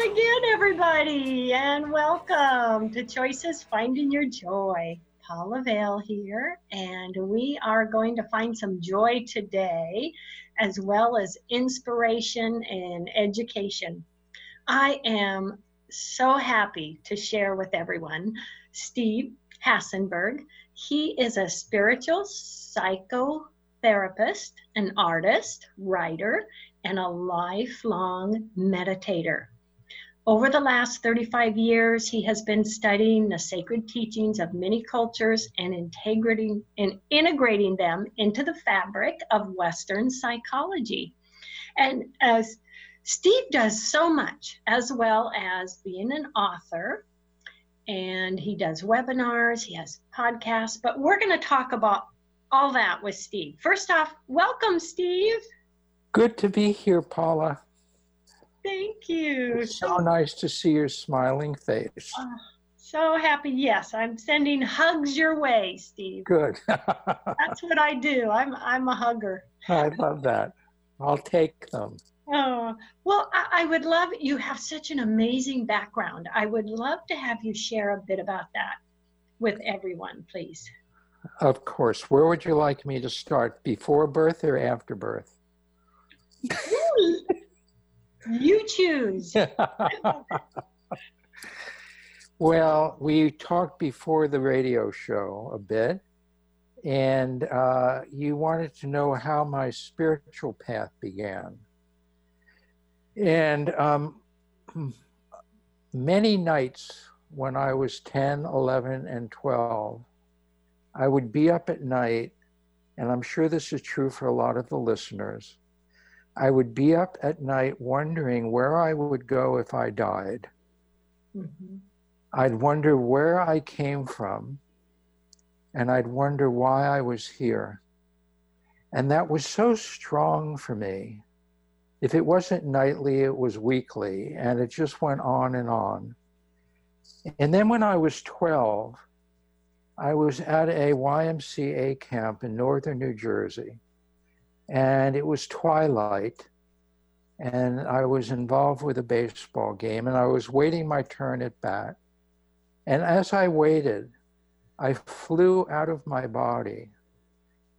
again, everybody, and welcome to Choices Finding Your Joy. Paula Vail here, and we are going to find some joy today, as well as inspiration and education. I am so happy to share with everyone Steve Hasenberg. He is a spiritual psychotherapist, an artist, writer, and a lifelong meditator. Over the last 35 years, he has been studying the sacred teachings of many cultures and integrating, and integrating them into the fabric of Western psychology. And as Steve does so much, as well as being an author, and he does webinars, he has podcasts, but we're going to talk about all that with Steve. First off, welcome, Steve. Good to be here, Paula. Thank you. It's so nice to see your smiling face. Uh, so happy. Yes, I'm sending hugs your way, Steve. Good. That's what I do. I'm I'm a hugger. I love that. I'll take them. Oh, well, I, I would love, you have such an amazing background. I would love to have you share a bit about that with everyone, please. Of course. Where would you like me to start? Before birth or after birth? You choose. well, we talked before the radio show a bit, and uh, you wanted to know how my spiritual path began. And um, many nights when I was 10, 11, and 12, I would be up at night, and I'm sure this is true for a lot of the listeners. I would be up at night wondering where I would go if I died. Mm-hmm. I'd wonder where I came from, and I'd wonder why I was here. And that was so strong for me. If it wasn't nightly, it was weekly, and it just went on and on. And then when I was 12, I was at a YMCA camp in northern New Jersey, and it was twilight, and I was involved with a baseball game, and I was waiting my turn at bat. And as I waited, I flew out of my body,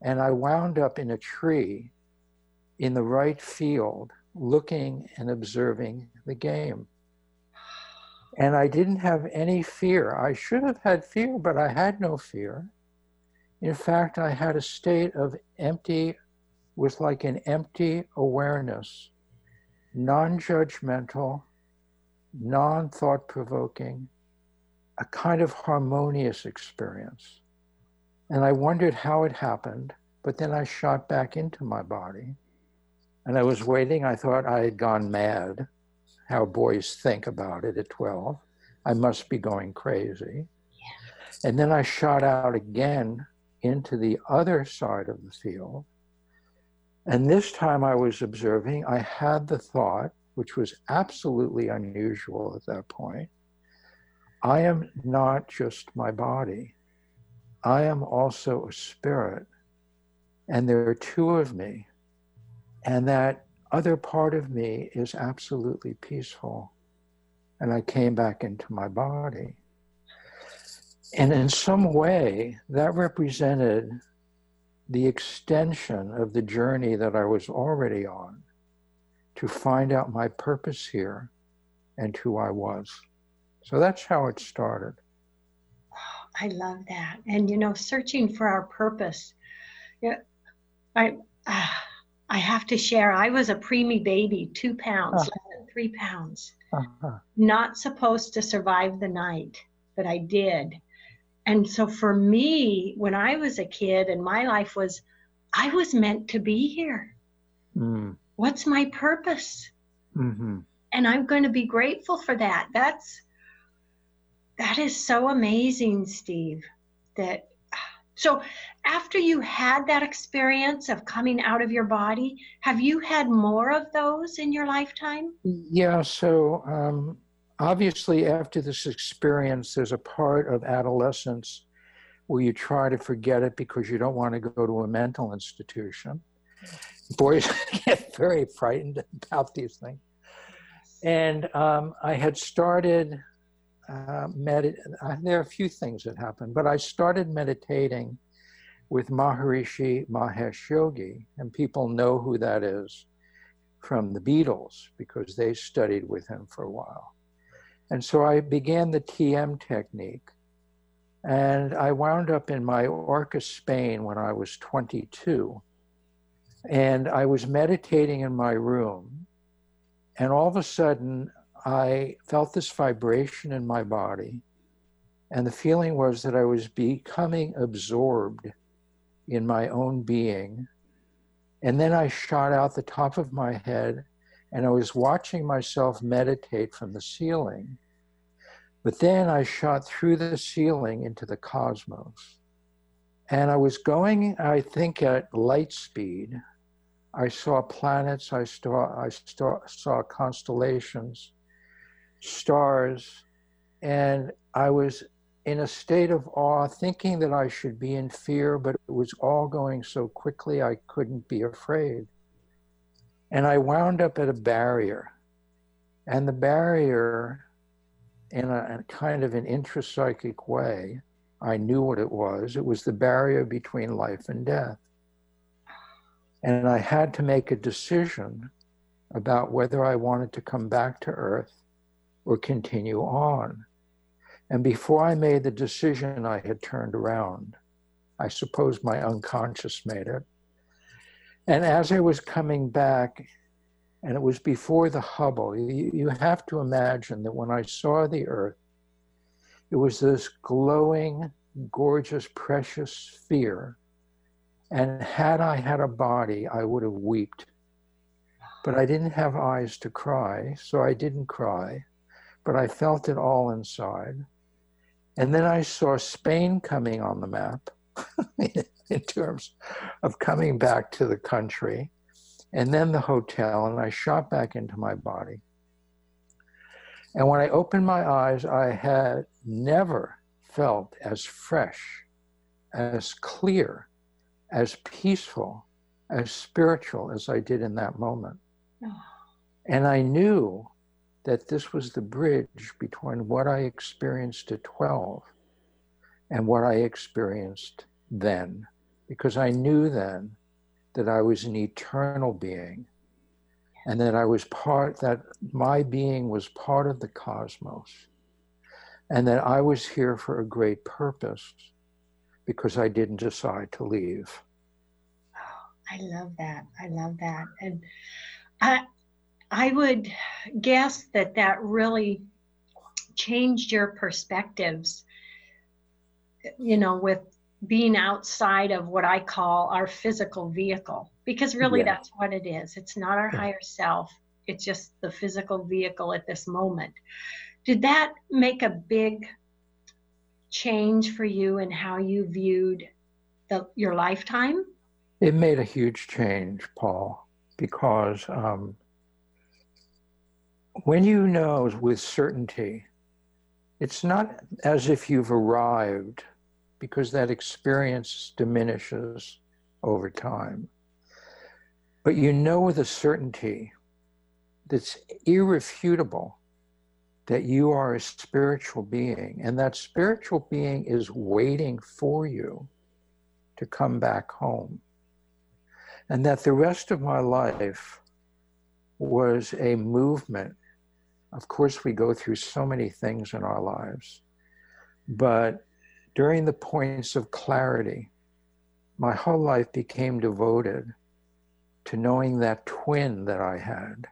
and I wound up in a tree in the right field, looking and observing the game. And I didn't have any fear. I should have had fear, but I had no fear. In fact, I had a state of empty, with like an empty awareness, non judgmental, non thought provoking, a kind of harmonious experience. And I wondered how it happened, but then I shot back into my body. And I was waiting. I thought I had gone mad how boys think about it at 12. I must be going crazy. Yeah. And then I shot out again into the other side of the field. And this time I was observing, I had the thought, which was absolutely unusual at that point I am not just my body, I am also a spirit. And there are two of me. And that other part of me is absolutely peaceful. And I came back into my body. And in some way, that represented the extension of the journey that I was already on to find out my purpose here and who I was. So that's how it started. I love that. And you know, searching for our purpose. Yeah, I. Uh, I have to share, I was a preemie baby, two pounds, uh-huh. three pounds. Uh-huh. Not supposed to survive the night, but I did. And so for me, when I was a kid and my life was, I was meant to be here. Mm. What's my purpose? Mm-hmm. And I'm going to be grateful for that. That's, that is so amazing, Steve, that so, after you had that experience of coming out of your body, have you had more of those in your lifetime? Yeah. So, um, obviously, after this experience, there's a part of adolescence where you try to forget it because you don't want to go to a mental institution. Boys get very frightened about these things. And um, I had started uh, medit. Uh, there are a few things that happened, but I started meditating with Maharishi Mahesh Yogi, and people know who that is from the Beatles because they studied with him for a while. And so I began the TM technique. And I wound up in Mallorca, Spain when I was 22. And I was meditating in my room. And all of a sudden, I felt this vibration in my body. And the feeling was that I was becoming absorbed in my own being. And then I shot out the top of my head and I was watching myself meditate from the ceiling. But then I shot through the ceiling into the cosmos. And I was going, I think, at light speed. I saw planets, I saw, I saw, saw constellations, stars, and I was in a state of awe, thinking that I should be in fear, but it was all going so quickly I couldn't be afraid. And I wound up at a barrier. And the barrier, in a, a kind of an intrapsychic way, I knew what it was. It was the barrier between life and death. And I had to make a decision about whether I wanted to come back to Earth or continue on. And before I made the decision, I had turned around. I suppose my unconscious made it. And as I was coming back, and it was before the Hubble, you, you have to imagine that when I saw the Earth, it was this glowing, gorgeous, precious sphere. And had I had a body, I would have wept. But I didn't have eyes to cry, so I didn't cry. But I felt it all inside. And then I saw Spain coming on the map in terms of coming back to the country, and then the hotel, and I shot back into my body. And when I opened my eyes, I had never felt as fresh, as clear, as peaceful, as spiritual as I did in that moment. Oh. And I knew that this was the bridge between what I experienced at 12 and what I experienced then, because I knew then that I was an eternal being and that I was part, that my being was part of the cosmos and that I was here for a great purpose because I didn't decide to leave. Oh, I love that. I love that. And I, I would guess that that really changed your perspectives, you know, with being outside of what I call our physical vehicle, because really yeah. that's what it is. It's not our yeah. higher self, it's just the physical vehicle at this moment. Did that make a big change for you in how you viewed the, your lifetime? It made a huge change, Paul, because um, when you know with certainty, it's not as if you've arrived because that experience diminishes over time. But you know with a certainty that's irrefutable that you are a spiritual being, and that spiritual being is waiting for you to come back home. And that the rest of my life was a movement of course, we go through so many things in our lives. But during the points of clarity, my whole life became devoted to knowing that twin that I had,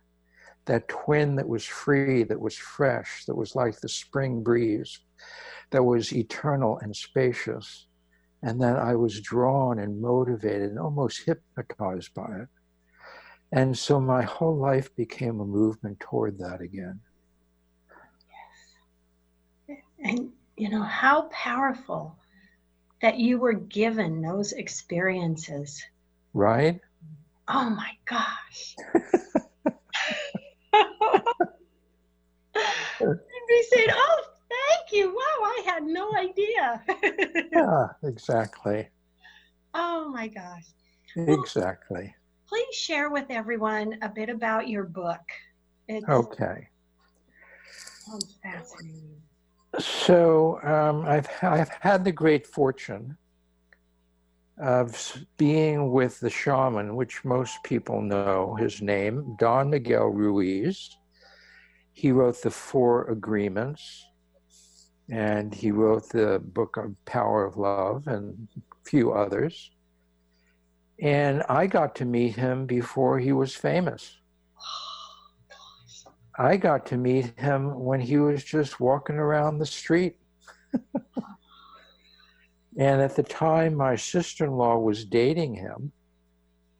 that twin that was free, that was fresh, that was like the spring breeze, that was eternal and spacious, and that I was drawn and motivated and almost hypnotized by it. And so my whole life became a movement toward that again. Yes. And, you know, how powerful that you were given those experiences. Right? Oh my gosh. we said, oh, thank you. Wow, I had no idea. yeah, exactly. Oh my gosh. Exactly. Well, please share with everyone a bit about your book. It's, okay. So um, I've, I've had the great fortune of being with the shaman, which most people know his name, Don Miguel Ruiz. He wrote the Four Agreements, and he wrote the book of Power of Love and a few others. And I got to meet him before he was famous. I got to meet him when he was just walking around the street. and at the time, my sister in law was dating him.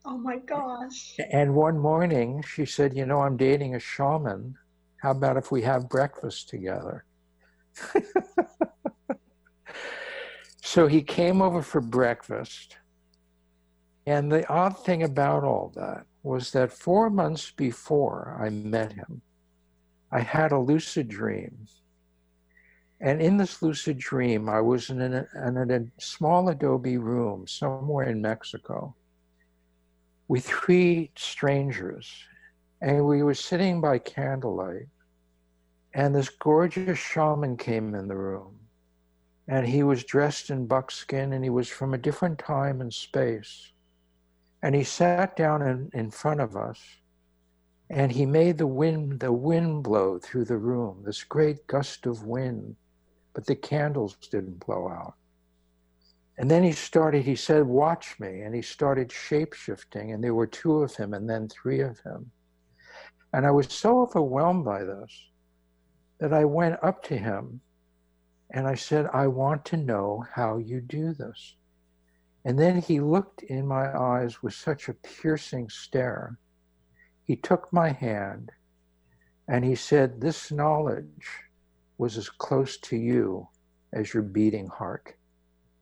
Oh my gosh. And one morning, she said, You know, I'm dating a shaman. How about if we have breakfast together? so he came over for breakfast. And the odd thing about all that was that four months before I met him, I had a lucid dream. And in this lucid dream, I was in a, in a small adobe room somewhere in Mexico with three strangers. And we were sitting by candlelight. And this gorgeous shaman came in the room. And he was dressed in buckskin and he was from a different time and space. And he sat down in, in front of us and he made the wind the wind blow through the room this great gust of wind but the candles didn't blow out. And then he started he said watch me and he started shape shifting and there were two of him and then three of him. And i was so overwhelmed by this that i went up to him and i said i want to know how you do this. And then he looked in my eyes with such a piercing stare he took my hand and he said, This knowledge was as close to you as your beating heart.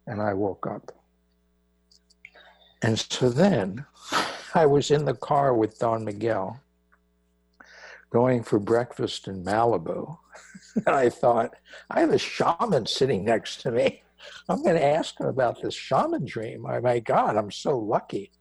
And I woke up. And so then I was in the car with Don Miguel going for breakfast in Malibu. and I thought, I have a shaman sitting next to me. I'm going to ask him about this shaman dream. Oh my God, I'm so lucky.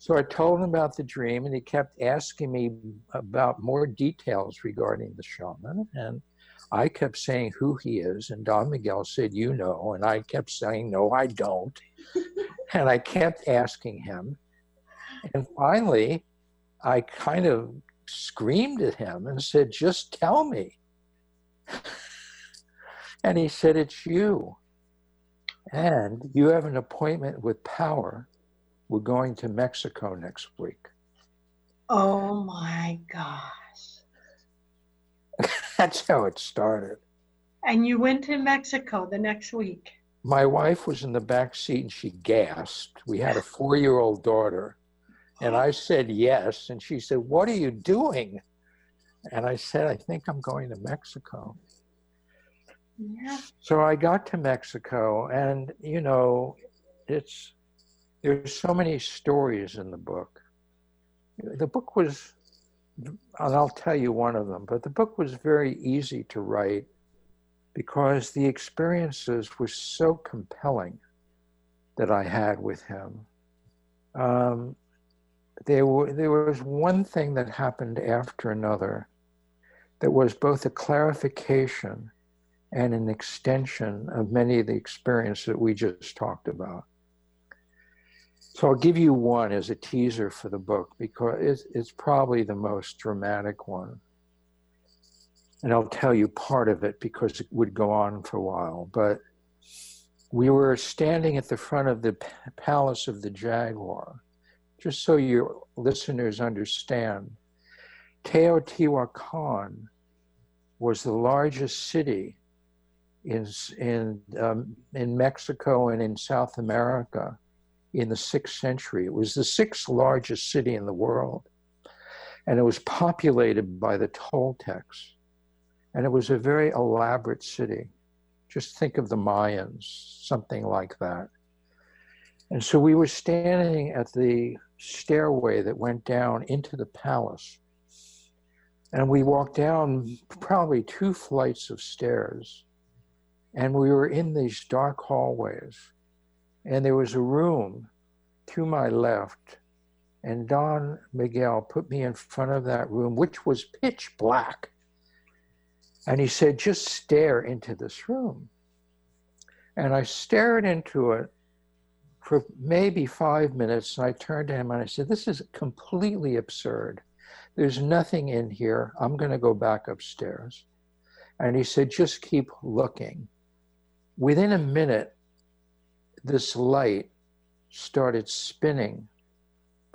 So I told him about the dream, and he kept asking me about more details regarding the shaman. And I kept saying who he is, and Don Miguel said, You know. And I kept saying, No, I don't. and I kept asking him. And finally, I kind of screamed at him and said, Just tell me. and he said, It's you. And you have an appointment with power we're going to Mexico next week. Oh my gosh. That's how it started. And you went to Mexico the next week. My wife was in the back seat and she gasped. We had a four year old daughter. And I said yes. And she said, What are you doing? And I said, I think I'm going to Mexico. Yeah. So I got to Mexico, and you know, it's there's so many stories in the book. The book was, and I'll tell you one of them, but the book was very easy to write because the experiences were so compelling that I had with him. Um, there, were, there was one thing that happened after another that was both a clarification and an extension of many of the experiences that we just talked about. So I'll give you one as a teaser for the book because it's, it's probably the most dramatic one. And I'll tell you part of it because it would go on for a while. But we were standing at the front of the Palace of the Jaguar, just so your listeners understand. Teotihuacan was the largest city in, in, um, in Mexico and in South America in the sixth century. It was the sixth largest city in the world. And it was populated by the Toltecs. And it was a very elaborate city. Just think of the Mayans, something like that. And so we were standing at the stairway that went down into the palace. And we walked down probably two flights of stairs. And we were in these dark hallways. And there was a room to my left, and Don Miguel put me in front of that room, which was pitch black. And he said, just stare into this room. And I stared into it for maybe five minutes. And I turned to him and I said, This is completely absurd. There's nothing in here. I'm going to go back upstairs. And he said, Just keep looking. Within a minute, this light started spinning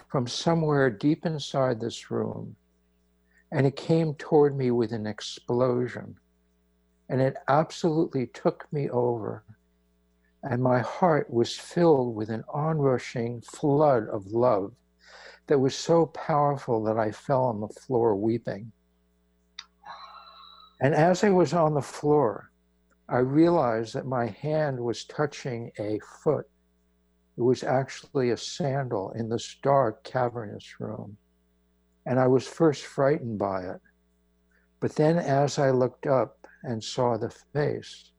from somewhere deep inside this room. And it came toward me with an explosion. And it absolutely took me over and my heart was filled with an onrushing flood of love that was so powerful that I fell on the floor weeping. And as I was on the floor, I realized that my hand was touching a foot. It was actually a sandal in this dark, cavernous room. And I was first frightened by it. But then, as I looked up and saw the face,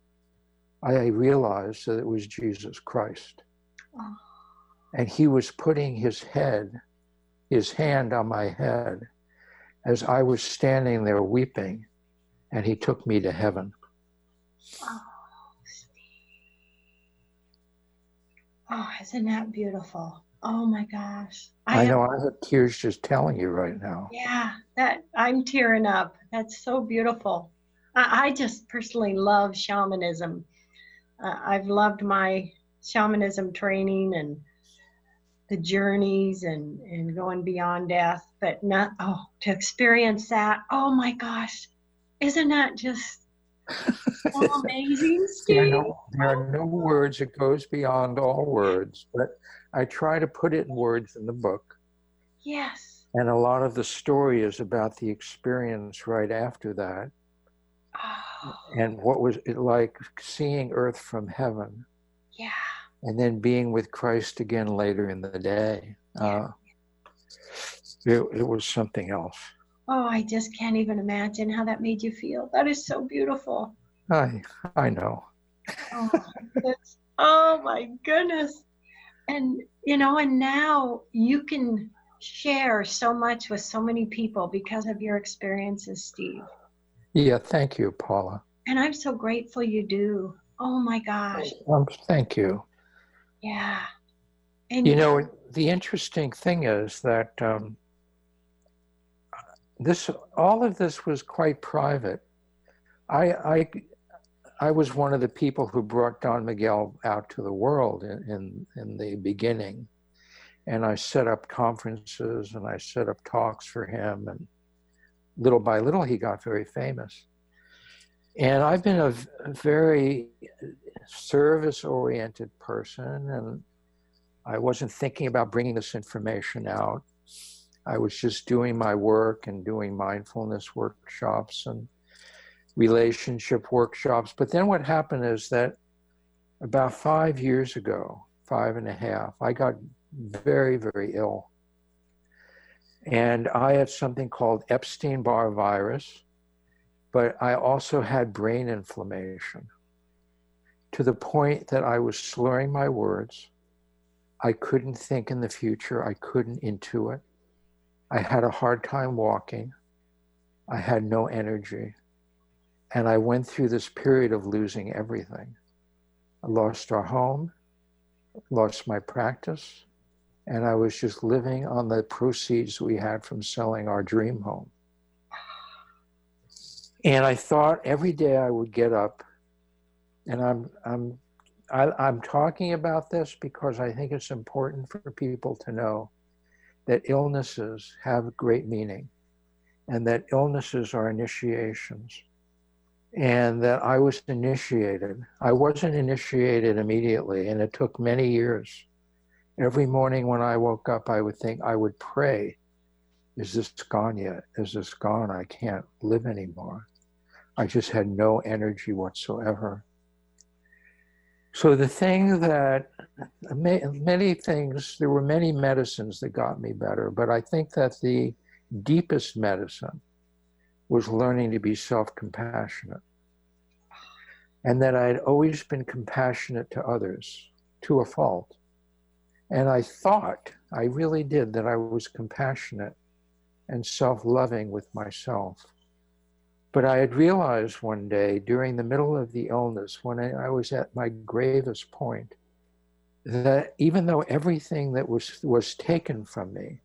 I realized that it was Jesus Christ. Oh. And he was putting his head, his hand on my head as I was standing there weeping, and he took me to heaven. Oh, oh isn't that beautiful? Oh my gosh. I, I know have, I have tears just telling you right now. Yeah, that I'm tearing up. That's so beautiful. I, I just personally love shamanism uh, I've loved my shamanism training and the journeys and, and going beyond death, but not, oh, to experience that, oh my gosh, isn't that just amazing, Steve? There are, no, there are no words, it goes beyond all words, but I try to put it in words in the book. Yes. And a lot of the story is about the experience right after that. Oh. And what was it like seeing Earth from heaven? Yeah. And then being with Christ again later in the day. Uh, it, it was something else. Oh, I just can't even imagine how that made you feel. That is so beautiful. I I know. oh, oh my goodness. And you know, and now you can share so much with so many people because of your experiences, Steve. Yeah, thank you, Paula. And I'm so grateful you do. Oh my gosh. Um, thank you. Yeah. And you know, the interesting thing is that um, this, all of this was quite private. I, I, I was one of the people who brought Don Miguel out to the world in, in, in the beginning. And I set up conferences and I set up talks for him and little by little, he got very famous. And I've been a, a very service oriented person, and I wasn't thinking about bringing this information out. I was just doing my work and doing mindfulness workshops and relationship workshops. But then what happened is that about five years ago, five and a half, I got very, very ill. And I had something called Epstein Barr virus, but I also had brain inflammation to the point that I was slurring my words. I couldn't think in the future, I couldn't intuit. I had a hard time walking. I had no energy. And I went through this period of losing everything. I lost our home, lost my practice, and I was just living on the proceeds we had from selling our dream home. And I thought every day I would get up, and I'm I'm I, am i am talking about this because I think it's important for people to know that illnesses have great meaning, and that illnesses are initiations, and that I was initiated. I wasn't initiated immediately, and it took many years Every morning when I woke up, I would think, I would pray, is this gone yet? Is this gone? I can't live anymore. I just had no energy whatsoever. So the thing that many things, there were many medicines that got me better, but I think that the deepest medicine was learning to be self-compassionate. And that I had always been compassionate to others to a fault. And I thought, I really did, that I was compassionate and self loving with myself. But I had realized one day during the middle of the illness, when I, I was at my gravest point, that even though everything that was was taken from me,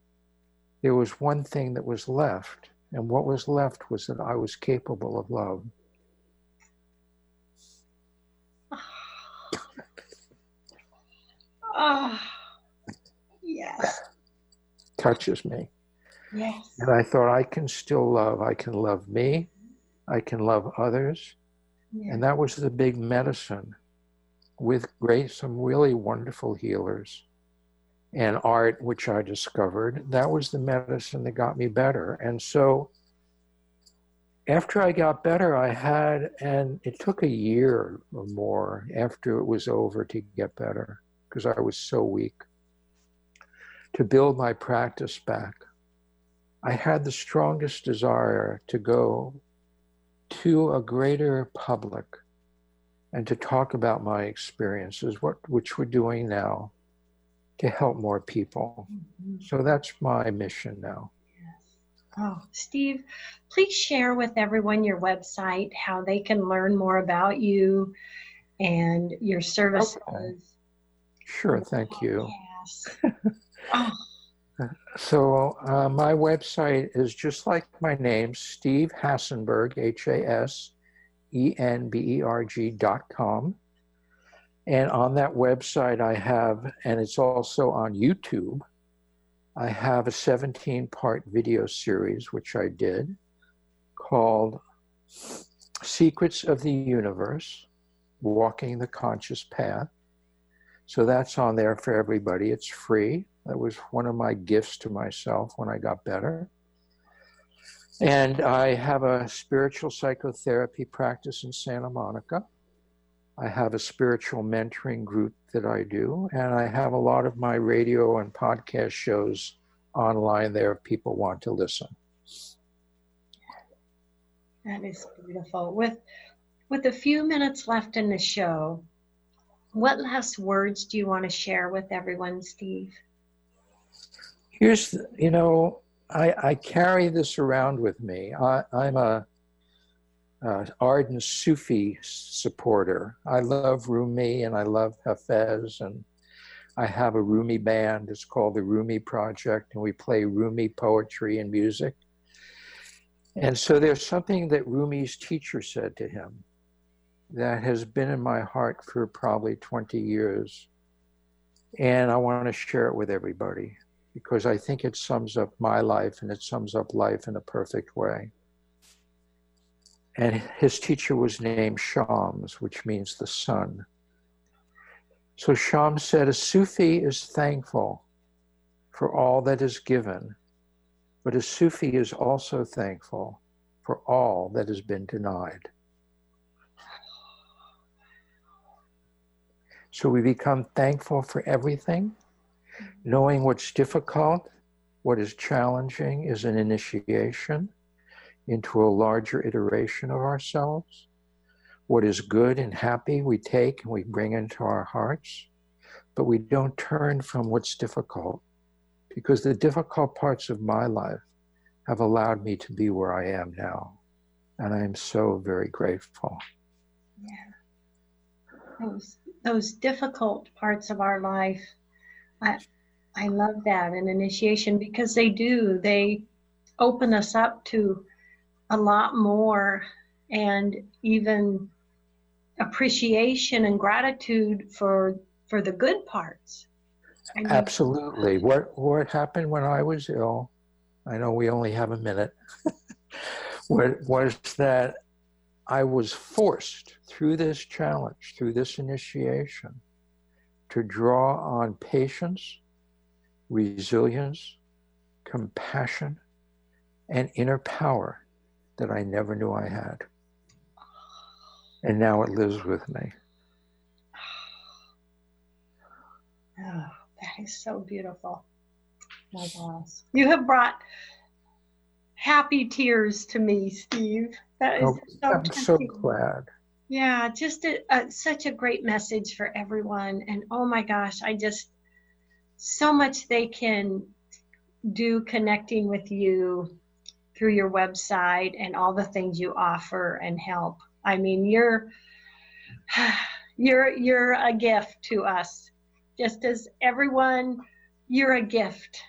there was one thing that was left, and what was left was that I was capable of love. Oh, yes. Touches me. Yes. And I thought, I can still love. I can love me. I can love others. Yeah. And that was the big medicine with great, some really wonderful healers and art, which I discovered. That was the medicine that got me better. And so after I got better, I had, and it took a year or more after it was over to get better because I was so weak to build my practice back. I had the strongest desire to go to a greater public and to talk about my experiences, what, which we're doing now to help more people. Mhm. So that's my mission now. Oh, Steve, please share with everyone your website, how they can learn more about you and your services. Sure, thank you. Yes. oh, So uh, my website is just like my name, Steve Hasenberg, H A S E N B E R G dot com. And on that website, I have, and it's also on YouTube, I have a 17 part video series, which I did, called Secrets of the Universe Walking the Conscious Path. So that's on there for everybody. It's free. That was one of my gifts to myself when I got better. And I have a spiritual psychotherapy practice in Santa Monica. I have a spiritual mentoring group that I do, and I have a lot of my radio and podcast shows online there if people want to listen. that is beautiful. With with a few minutes left in the show, what last words do you want to share with everyone, Steve? Here's, you know, I, I carry this around with me. I, I'm a, a ardent Sufi supporter. I love Rumi and I love Hafez, and I have a Rumi band. It's called the Rumi Project, and we play Rumi poetry and music. And so there's something that Rumi's teacher said to him that has been in my heart for probably 20 years. And I want to share it with everybody because I think it sums up my life and it sums up life in a perfect way. And his teacher was named Shams, which means the sun. So Shams said, A Sufi is thankful for all that is given, but a Sufi is also thankful for all that has been denied. So we become thankful for everything knowing what's difficult, what is challenging is an initiation into a larger iteration of ourselves. What is good and happy, we take and we bring into our hearts, but we don't turn from what's difficult because the difficult parts of my life have allowed me to be where I am now. And I am so very grateful. Yeah. Those those difficult parts of our life. I I love that an initiation because they do. They open us up to a lot more and even appreciation and gratitude for for the good parts. And you- Absolutely. What what happened when I was ill? I know we only have a minute. what was that I was forced through this challenge, through this initiation, to draw on patience, resilience, compassion, and inner power that I never knew I had. And now it lives with me. Oh, that is so beautiful. My gosh. You have brought happy tears to me, Steve. That is Oh, so I'm so glad. Yeah, just a, a, such a great message for everyone. And oh my gosh, I just, so much they can do connecting with you through your website and all the things you offer and help. I mean, you're you're you're a gift to us. Just as everyone, you're a gift.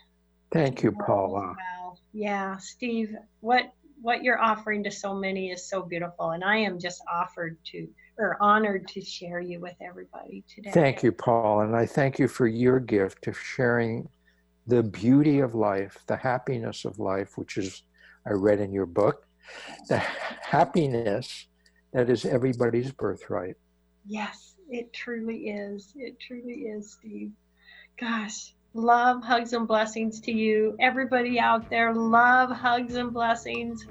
Thank you, Paula. Wow. Yeah, Steve, what what you're offering to so many is so beautiful and I am just offered to or honored to share you with everybody today. Thank you, Paul, and I thank you for your gift of sharing the beauty of life, the happiness of life, which is I read in your book, the happiness that is everybody's birthright. Yes, it truly is. It truly is, Steve. Gosh, love, hugs, and blessings to you. Everybody out there, love, hugs, and blessings.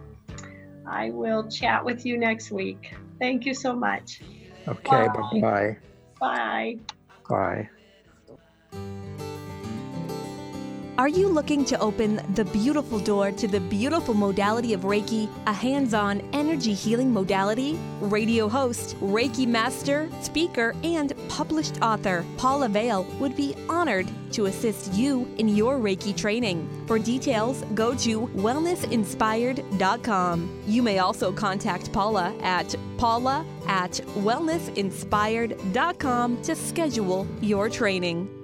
I will chat with you next week. Thank you so much. Okay, bye bye. Bye. Bye. Are you looking to open the beautiful door to the beautiful modality of Reiki, a hands on energy healing modality? Radio host, Reiki master, speaker, and published author Paula Vail would be honored to assist you in your Reiki training. For details, go to wellnessinspired.com. You may also contact Paula at paula at wellnessinspired.com to schedule your training.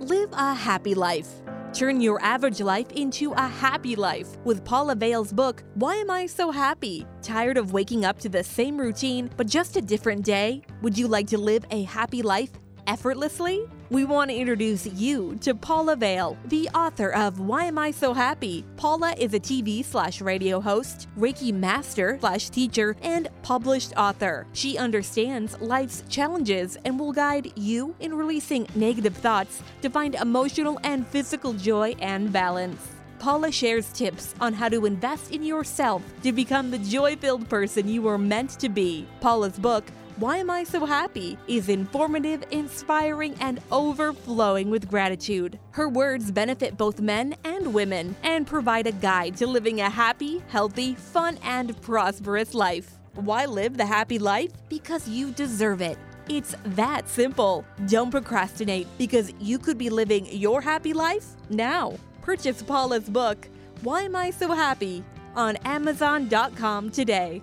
Live a happy life. Turn your average life into a happy life with Paula Vail's book, Why Am I So Happy? Tired of waking up to the same routine, but just a different day? Would you like to live a happy life effortlessly? We want to introduce you to Paula Vail, the author of Why Am I So Happy? Paula is a TV slash radio host, Reiki master slash teacher, and published author. She understands life's challenges and will guide you in releasing negative thoughts to find emotional and physical joy and balance. Paula shares tips on how to invest in yourself to become the joy filled person you were meant to be. Paula's book, why Am I So Happy? is informative, inspiring, and overflowing with gratitude. Her words benefit both men and women and provide a guide to living a happy, healthy, fun, and prosperous life. Why live the happy life? Because you deserve it. It's that simple. Don't procrastinate because you could be living your happy life now. Purchase Paula's book, Why Am I So Happy? on Amazon.com today.